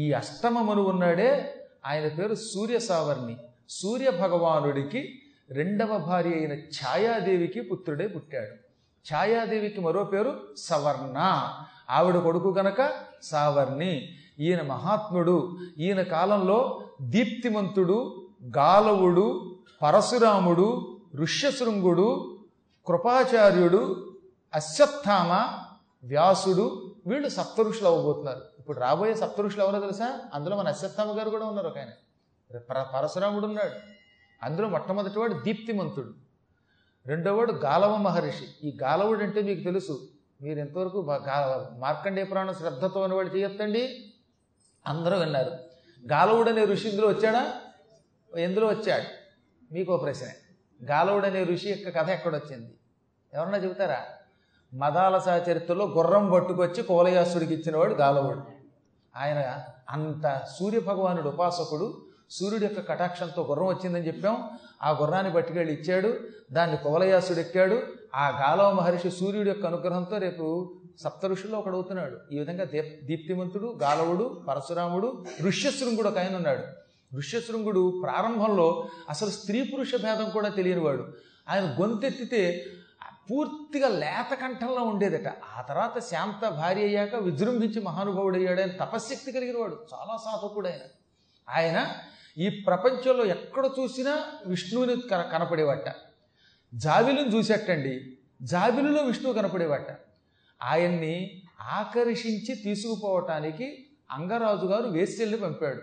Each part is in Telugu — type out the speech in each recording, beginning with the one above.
ఈ అష్టమమును ఉన్నాడే ఆయన పేరు సూర్య సావర్ణి సూర్య భగవానుడికి రెండవ భార్య అయిన ఛాయాదేవికి పుత్రుడే పుట్టాడు. ఛాయాదేవికి మరో పేరు సవర్ణ. ఆవిడ కొడుకు గనక సావర్ణి. ఈయన మహాత్ముడు. ఈయన కాలంలో దీప్తిమంతుడు గాలవుడు పరశురాముడు ఋష్యశృంగుడు కృపాచార్యుడు అశ్వత్థామ వ్యాసుడు వీళ్ళు సప్తఋషులు అవ్వబోతున్నారు. ఇప్పుడు రాబోయే సప్తఋషులు ఎవరో తెలుసా? అందులో మన అశ్వత్థామ గారు కూడా ఉన్నారు ఒక ఆయన పర- పరశురాముడు ఉన్నాడు. అందులో మొట్టమొదటివాడు దీప్తిమంతుడు. రెండోవాడు గాలవ మహర్షి. ఈ గాలవుడు అంటే మీకు తెలుసు. మీరు ఎంతవరకు మార్కండే పురాణం శ్రద్ధతో అనేవాడు చేయొద్దండి. అందరూ విన్నారు. గాలవుడు అనే ఋషి ఇందులో వచ్చాడా? ఎందులో వచ్చాడు? మీకు ప్రశ్న. గాలవుడు అనే ఋషి యొక్క కథ ఎక్కడొచ్చింది? ఎవరన్నా చెబుతారా? మదాలసా చరిత్రలో గుర్రం పట్టుకొచ్చి కోలయాసుడికి ఇచ్చినవాడు గాలవుడు. ఆయన అంత సూర్య భగవానుడు ఉపాసకుడు సూర్యుడి యొక్క కటాక్షంతో గుర్రం వచ్చిందని చెప్పాం. ఆ గుర్రాన్ని పట్టుకెళ్ళి ఇచ్చాడు దాన్ని కువలయాసుడు ఎక్కాడు. ఆ గాలవ మహర్షి సూర్యుడి యొక్క అనుగ్రహంతో రేపు సప్త ఋషుల్లో ఒకడు అవుతున్నాడు. ఈ విధంగా దీప్ దీప్తిమంతుడు గాలవుడు పరశురాముడు ఋష్యశృంగుడు ఒక ఆయన ఉన్నాడు. ఋష్యశృంగుడు ప్రారంభంలో అసలు స్త్రీ పురుష భేదం కూడా తెలియనివాడు. ఆయన గొంతెత్తితే పూర్తిగా లేత కంఠంలో ఉండేదట. ఆ తర్వాత శాంత భార్య అయ్యాక విజృంభించి మహానుభావుడయ్యాడు ఆయన తపశ్శక్తి కలిగిన వాడు చాలా సాధకుడు ఆయన ఆయన ఈ ప్రపంచంలో ఎక్కడ చూసినా విష్ణువుని కన కనపడేవట. జాబిలుని చూసేటండి జాబిలులో విష్ణువు కనపడేవట. ఆయన్ని ఆకర్షించి తీసుకుపోవటానికి అంగరాజు గారు వేశ్యల్ని పంపాడు.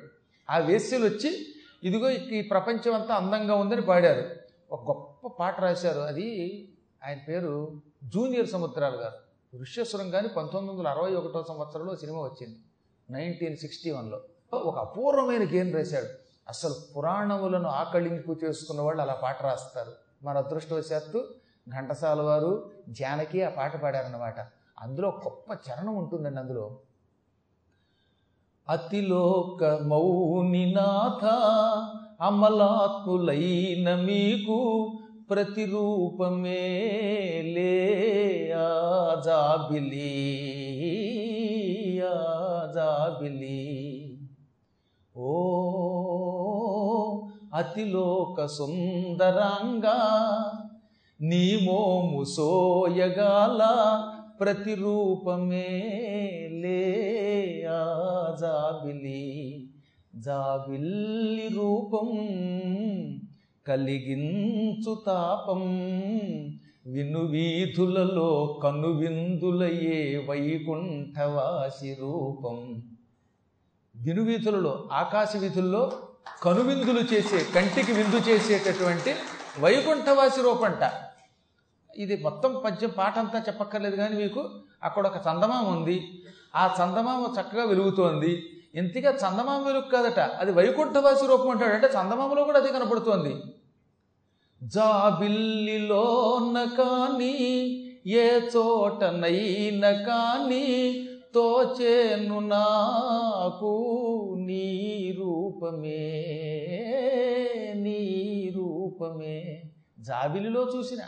ఆ వేశ్యలు వచ్చి ఇదిగో ఈ ప్రపంచం అంతా అందంగా ఉందని పాడారు. ఒక గొప్ప పాట రాశారు. అది ఆయన పేరు జూనియర్ సముద్రాలు గారు. ఋష్యస్వరం కానీ పంతొమ్మిది వందల అరవై ఒకటో సంవత్సరంలో సినిమా వచ్చింది నైన్టీన్ సిక్స్టీ వన్లో. ఒక అపూర్వమైన గేమ్ రాశాడు. అసలు పురాణములను ఆకళింపు చేసుకున్న వాళ్ళు అలా పాట రాస్తారు. మన అదృష్టవశాత్తు ఘంటసాల వారు జానకి ఆ పాట పాడారన్నమాట. అందులో గొప్ప చరణం ఉంటుందండి అందులో. అతిలోక మౌనినాథ అమలాత్ములైన మీకు ప్రతిరూపమే లే ఆజాబిలి ఆజాబిలి. ఓ అతిలోక సుందరంగా నీ మోము సోయగాల ప్రతిరూపమే లే జాబిలి జాబిల్లి రూపం కలిగించు తాపం. విను వీధులలో కనువిందులయే వైకుంఠవాసి రూపం వినువీధులలో ఆకాశ వీధుల్లో కనువిందులు చేసే కంటికి విందు చేసేటటువంటి వైకుంఠవాసి రూపంట. ఇది మొత్తం పద్యం పాట అంతా చెప్పక్కర్లేదు కానీ మీకు అక్కడ ఒక చందమామ ఉంది. ఆ చందమామ చక్కగా వెలుగుతోంది. ఇంతగా చందమామ వెలుగు కాదట అది వైకుంఠవాసి రూపం అంటాడు అంటే చందమామలో కూడా అది కనపడుతోంది. జాబిల్లిలోన కానీ ఏ చోటనైన కానీ తోచేను నాకు నీ రూపమే నీ రూపమే. జాబిలిలో చూసిన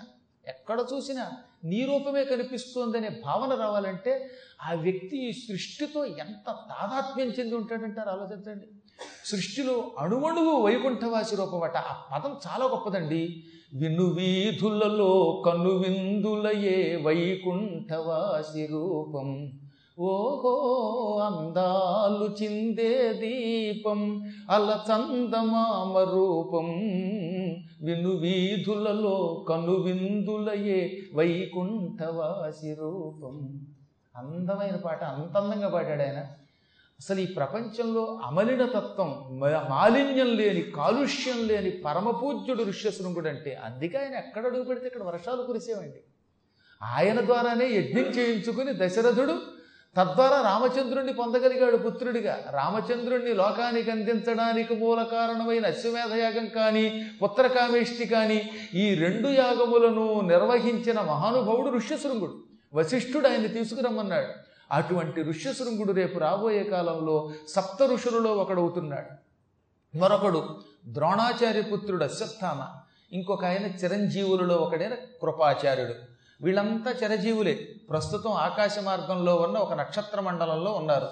ఎక్కడ చూసినా నీ రూపమే కనిపిస్తోందనే భావన రావాలంటే ఆ వ్యక్తి ఈ సృష్టితో ఎంత తాదాత్మ్యం చెంది ఉంటాడంటారు? ఆలోచించండి. సృష్టిలో అణువణువు వైకుంఠవాసి రూపమట ఆ పదం చాలా గొప్పదండి. విను వీధులలో కనువిందులయే వైకుంఠవాసి రూపం. ఓహో అందాలు చిందే దీపం అల చందమామ రూపం విను వీధులలో కనువిందులయే వైకుంఠవాసి రూపం. అందమైన పాట అంత అందంగా పాడాడు ఆయన. అసలు ఈ ప్రపంచంలో అమలిన తత్వం మ- మాలిన్యం లేని కాలుష్యం లేని పరమపూజ్యుడు ఋష్యశృంగుడు అంటే అందుకే ఆయన ఎక్కడ అడుగు పెడితే ఇక్కడ వర్షాలు కురిసేవండి. ఆయన ద్వారానే యజ్ఞం చేయించుకుని దశరథుడు తద్వారా రామచంద్రుణ్ణి పొందగలిగాడు పుత్రుడిగా. రామచంద్రుణ్ణి లోకానికి అందించడానికి మూల కారణమైన అశ్వమేధ యాగం కానీ పుత్రకామేష్టి కానీ ఈ రెండు యాగములను నిర్వహించిన మహానుభావుడు ఋష్యశృంగుడు. వశిష్ఠుడు ఆయన్ని తీసుకురమ్మన్నాడు. అటువంటి ఋష్యశృంగుడు రేపు రాబోయే కాలంలో సప్త ఋషులలో ఒకడవుతున్నాడు. మరొకడు ద్రోణాచార్య పుత్రుడు అశ్వత్థామ. ఇంకొక ఆయన చిరంజీవులలో ఒకడైన కృపాచార్యుడు. వీళ్ళంతా చిరజీవులే. ప్రస్తుతం ఆకాశ మార్గంలో ఉన్న ఒక నక్షత్ర మండలంలో ఉన్నారు.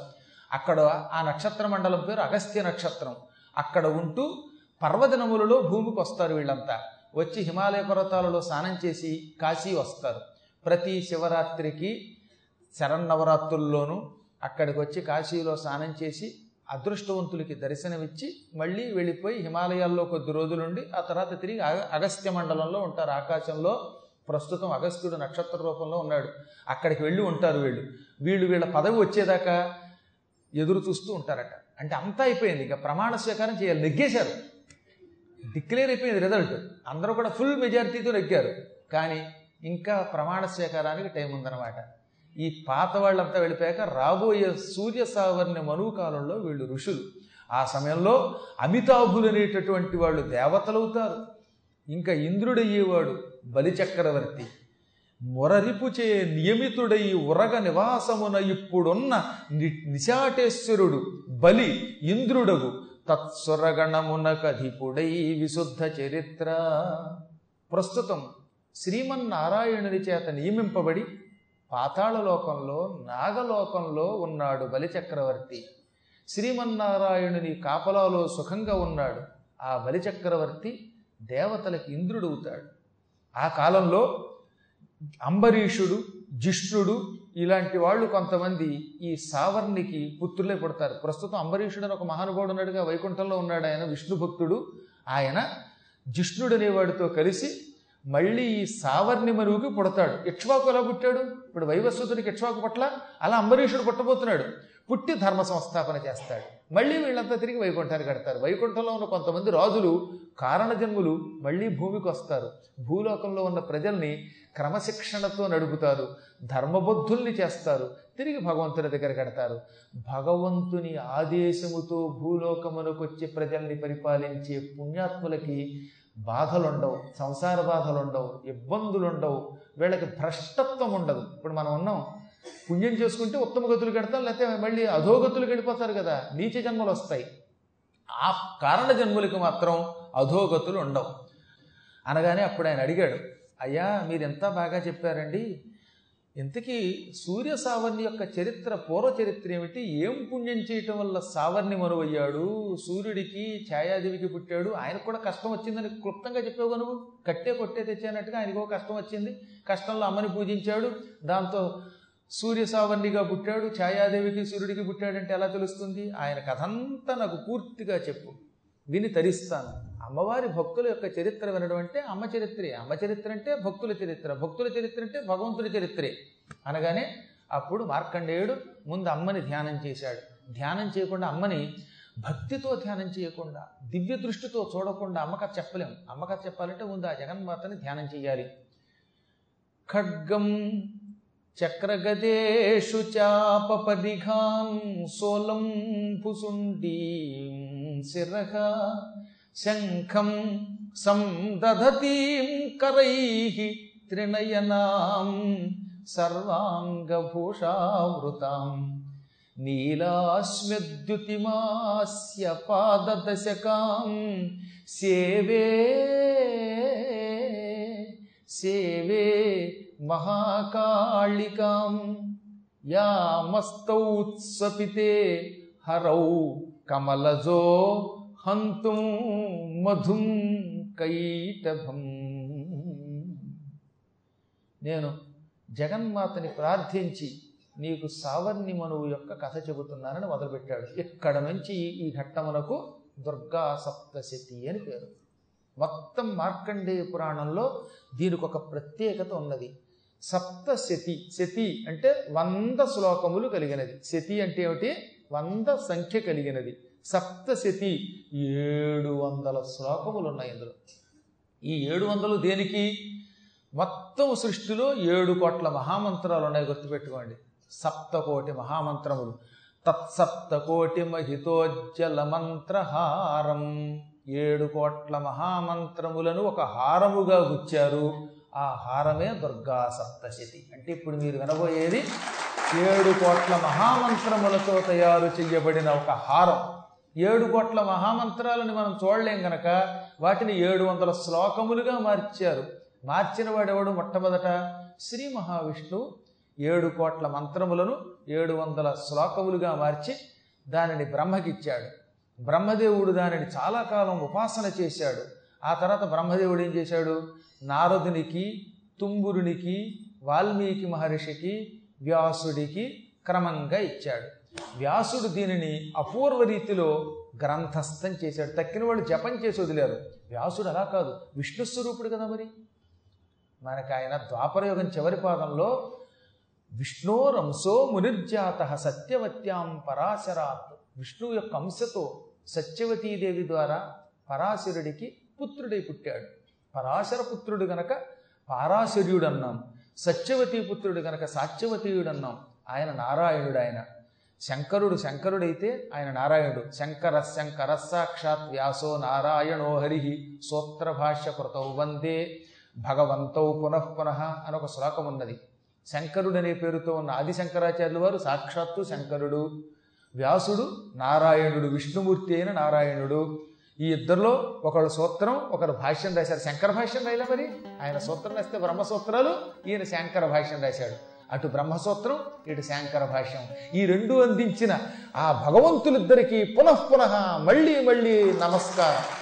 అక్కడ ఆ నక్షత్ర మండలం పేరు అగస్త్య నక్షత్రం. అక్కడ ఉంటూ పర్వదినములలో భూమికి వస్తారు వీళ్ళంతా. వచ్చి హిమాలయ పర్వతాలలో స్నానం చేసి కాశీ వస్తారు. ప్రతి శివరాత్రికి శరన్నవరాత్రుల్లోనూ అక్కడికి వచ్చి కాశీలో స్నానం చేసి అదృష్టవంతులకి దర్శనమిచ్చి మళ్ళీ వెళ్ళిపోయి హిమాలయాల్లో కొద్ది రోజులుండి ఆ తర్వాత తిరిగి అగ- అగస్త్య మండలంలో ఉంటారు. ఆకాశంలో ప్రస్తుతం అగస్త్యుడు నక్షత్ర రూపంలో ఉన్నాడు. అక్కడికి వెళ్ళి ఉంటారు వీళ్ళు. వీళ్ళు వీళ్ళ పదవి వచ్చేదాకా ఎదురు చూస్తూ ఉంటారట. అంటే అంతా అయిపోయింది. ఇక ప్రమాణ స్వీకారం చేయాలి. నెగ్గేశారు. డిక్లేర్ అయిపోయింది రిజల్ట్. అందరూ కూడా ఫుల్ మెజారిటీతో నెగ్గారు. కానీ ఇంకా ప్రమాణ స్వీకారానికి టైం ఉందన్నమాట. ఈ పాత వాళ్ళంతా వెళ్ళిపోయాక రాబోయే సూర్య సావర్ణ మనువు కాలంలో వీళ్ళు ఋషులు. ఆ సమయంలో అమితాభులు అనేటటువంటి వాళ్ళు దేవతలవుతారు. ఇంకా ఇంద్రుడయ్యేవాడు బలిచక్రవర్తి. మురరిపుచే నియమితుడై ఉరగ నివాసమున ఇప్పుడున్న ని నిశాటేశ్వరుడు బలి ఇంద్రుడగు. తత్సురగణమునకధిపుడై విశుద్ధ చరిత్ర. ప్రస్తుతం శ్రీమన్నారాయణుని చేత నియమింపబడి పాతాళలోకంలో నాగలోకంలో ఉన్నాడు బలిచక్రవర్తి. శ్రీమన్నారాయణుని కాపలాలో సుఖంగా ఉన్నాడు. ఆ బలిచక్రవర్తి దేవతలకి ఇంద్రుడవుతాడు. ఆ కాలంలో అంబరీషుడు జిష్ణుడు ఇలాంటి వాళ్ళు కొంతమంది ఈ సావర్ణికి పుత్రులే పుడతారు. ప్రస్తుతం అంబరీషుడు అని ఒక మహానుభావుడు ఉన్నాడుగా వైకుంఠంలో ఉన్నాడు ఆయన విష్ణు భక్తుడు ఆయన జిష్ణుడు అనేవాడితో కలిసి మళ్ళీ ఈ సావర్ణి పుడతాడు. ఇక్ష్వాకు ఎలా పుట్టాడు? ఇప్పుడు వైవస్వతుడికి ఇక్ష్వాకు పట్ల అలా అంబరీషుడు పుట్టబోతున్నాడు. పుట్టి ధర్మ సంస్థాపన చేస్తాడు. మళ్ళీ వీళ్ళంతా తిరిగి వైకుంఠానికి కడతారు. వైకుంఠంలో ఉన్న కొంతమంది రాజులు కారణజన్ములు మళ్ళీ భూమికి వస్తారు. భూలోకంలో ఉన్న ప్రజల్ని క్రమశిక్షణతో నడుపుతారు. ధర్మబద్ధుల్ని చేస్తారు. తిరిగి భగవంతుని దగ్గర కడతారు. భగవంతుని ఆదేశముతో భూలోకమునకొచ్చి ప్రజల్ని పరిపాలించే పుణ్యాత్ములకి బాధలుండవు సంసార బాధలుండవు ఇబ్బందులుండవు. వీళ్ళకి భ్రష్టత్వం ఉండదు. ఇప్పుడు మనం ఉన్నాం పుణ్యం చేసుకుంటే ఉత్తమ గతులు కడతాం లేకపోతే మళ్ళీ అధోగతులు గడిపోతారు కదా నీచ జన్మలు వస్తాయి. ఆ కారణ జన్ములకి మాత్రం అధోగతులు ఉండవు. అనగానే అప్పుడు ఆయన అడిగాడు అయ్యా మీరు ఎంత బాగా చెప్పారండి? ఇంతకీ సూర్య సావర్ణి యొక్క చరిత్ర పూర్వ చరిత్ర ఏమిటి? ఏం పుణ్యం చేయటం వల్ల సావర్ణి మరువయ్యాడు? సూర్యుడికి ఛాయాదేవికి పుట్టాడు? ఆయనకు కూడా కష్టం వచ్చిందని క్లుప్తంగా చెప్పావు నువ్వు. కట్టే కొట్టే తెచ్చానట్టుగా ఆయనకు ఒక కష్టం వచ్చింది. కష్టంలో అమ్మని పూజించాడు. దాంతో సూర్య సావర్ణిగా పుట్టాడు. ఛాయాదేవికి సూర్యుడికి పుట్టాడంటే ఎలా తెలుస్తుంది? ఆయన కథంతా నాకు పూర్తిగా చెప్పు. విని తరిస్తాను. అమ్మవారి భక్తుల యొక్క చరిత్ర వినడం అంటే అమ్మ చరిత్రే. అమ్మ చరిత్ర అంటే భక్తుల చరిత్ర. భక్తుల చరిత్ర అంటే భగవంతుడి చరిత్రే. అనగానే అప్పుడు మార్కండేయుడు ముందు అమ్మని ధ్యానం చేశాడు. ధ్యానం చేయకుండా అమ్మని భక్తితో ధ్యానం చేయకుండా దివ్య దృష్టితో చూడకుండా అమ్మకథ చెప్పలేం. అమ్మకథ చెప్పాలంటే ముందు ఆ జగన్మాతని ధ్యానం చేయాలి. ఖడ్గం చక్రగదేషు చాపపదిఘాం సోలం పుసుండీం శిరః శంఖం సందధతీం కరైః త్రినయనాం సర్వాంగభూషావృతాం నీలాశ్మ్యద్యుతిమాస్య పాదదశకాం సేవే సేవే మహాకాళికాం యామస్తౌత్సపితే హరౌ కమలజో హంతుం మధుం కైటభం. నేను జగన్మాతని ప్రార్థించి నీకు సావర్ణి మనువు యొక్క కథ చెబుతున్నానని మొదలుపెట్టాడు. ఇక్కడ నుంచి ఈ ఘట్టమునకు దుర్గా సప్తశతి అని పేరు. మొత్తం మార్కండేయ పురాణంలో దీనికి ఒక ప్రత్యేకత ఉన్నది. సప్తశతి శతి. అంటే వంద శ్లోకములు కలిగినది. శతి అంటే ఏమిటి? వంద సంఖ్య కలిగినది. సప్తశతి ఏడు వందల శ్లోకములు ఉన్నాయి ఇందులో. ఈ ఏడు వందలు దేనికి? మొత్తం సృష్టిలో ఏడు కోట్ల మహామంత్రాలు ఉన్నాయి గుర్తుపెట్టుకోండి. సప్తకోటి మహామంత్రములు. తత్సప్తకోటి మహితోజ్జల మంత్రహారం. ఏడు కోట్ల మహామంత్రములను ఒక హారముగా గుచ్చారు. ఆ హారమే దుర్గా సప్తశతి. అంటే ఇప్పుడు మీరు వినబోయేది ఏడు కోట్ల మహామంత్రములతో తయారు చేయబడిన ఒక హారం. ఏడు కోట్ల మహామంత్రాలని మనం చూడలేం గనక వాటిని ఏడు వందల శ్లోకములుగా మార్చారు. మార్చిన వాడెవడు మొట్టమొదట? శ్రీ మహావిష్ణువు. ఏడు కోట్ల మంత్రములను ఏడు వందల శ్లోకములుగా మార్చి దానిని బ్రహ్మకిచ్చాడు. బ్రహ్మదేవుడు దానిని చాలా కాలం ఉపాసన చేశాడు. ఆ తర్వాత బ్రహ్మదేవుడు ఏం చేశాడు? నారదునికి తుంబురునికి వాల్మీకి మహర్షికి వ్యాసుడికి క్రమంగా ఇచ్చాడు. వ్యాసుడు దీనిని అపూర్వ రీతిలో గ్రంథస్థం చేశాడు. తక్కిన వాళ్ళు జపం చేసి వదిలేరు. వ్యాసుడు అలా కాదు. విష్ణు స్వరూపుడు కదా మరి. మనకి ఆయన ద్వాపరయుగం చివరి పాదంలో విష్ణోరంశో మునిర్జాత సత్యవత్యాం పరాశరాత్. విష్ణువు యొక్క అంశతో సత్యవతీదేవి ద్వారా పరాశరుడికి పుత్రుడై పుట్టాడు. పరాశర పుత్రుడు గనక పారాశర్యుడు అన్నాం సత్యవతీ పుత్రుడు గనక సాత్యవతీయుడు అన్నాం ఆయన నారాయణుడు ఆయన శంకరుడు శంకరుడైతే ఆయన నారాయణుడు. శంకర శంకర సాక్షాత్ వ్యాసో నారాయణో హరి సూత్ర భాష్య కృతౌ వందే భగవంతౌ పునః పునః అని ఒక శ్లోకం ఉన్నది. శంకరుడు అనే పేరుతో ఉన్న ఆది శంకరాచార్యులు వారు సాక్షాత్తు శంకరుడు. వ్యాసుడు నారాయణుడు. విష్ణుమూర్తి అయిన నారాయణుడు. ఈ ఇద్దరిలో ఒకళ్ళు సూత్రం ఒకరు భాష్యం రాశారు శంకర భాష్యం రాయలే మరి? ఆయన సూత్రం రాస్తే బ్రహ్మసూత్రాలు ఈయన శంకర భాష్యం రాశాడు. అటు బ్రహ్మసూత్రం ఇటు శంకర భాష్యం. ఈ రెండు అందించిన ఆ భగవంతులిద్దరికీ పునః పునః మళ్ళీ మళ్ళీ నమస్కారం.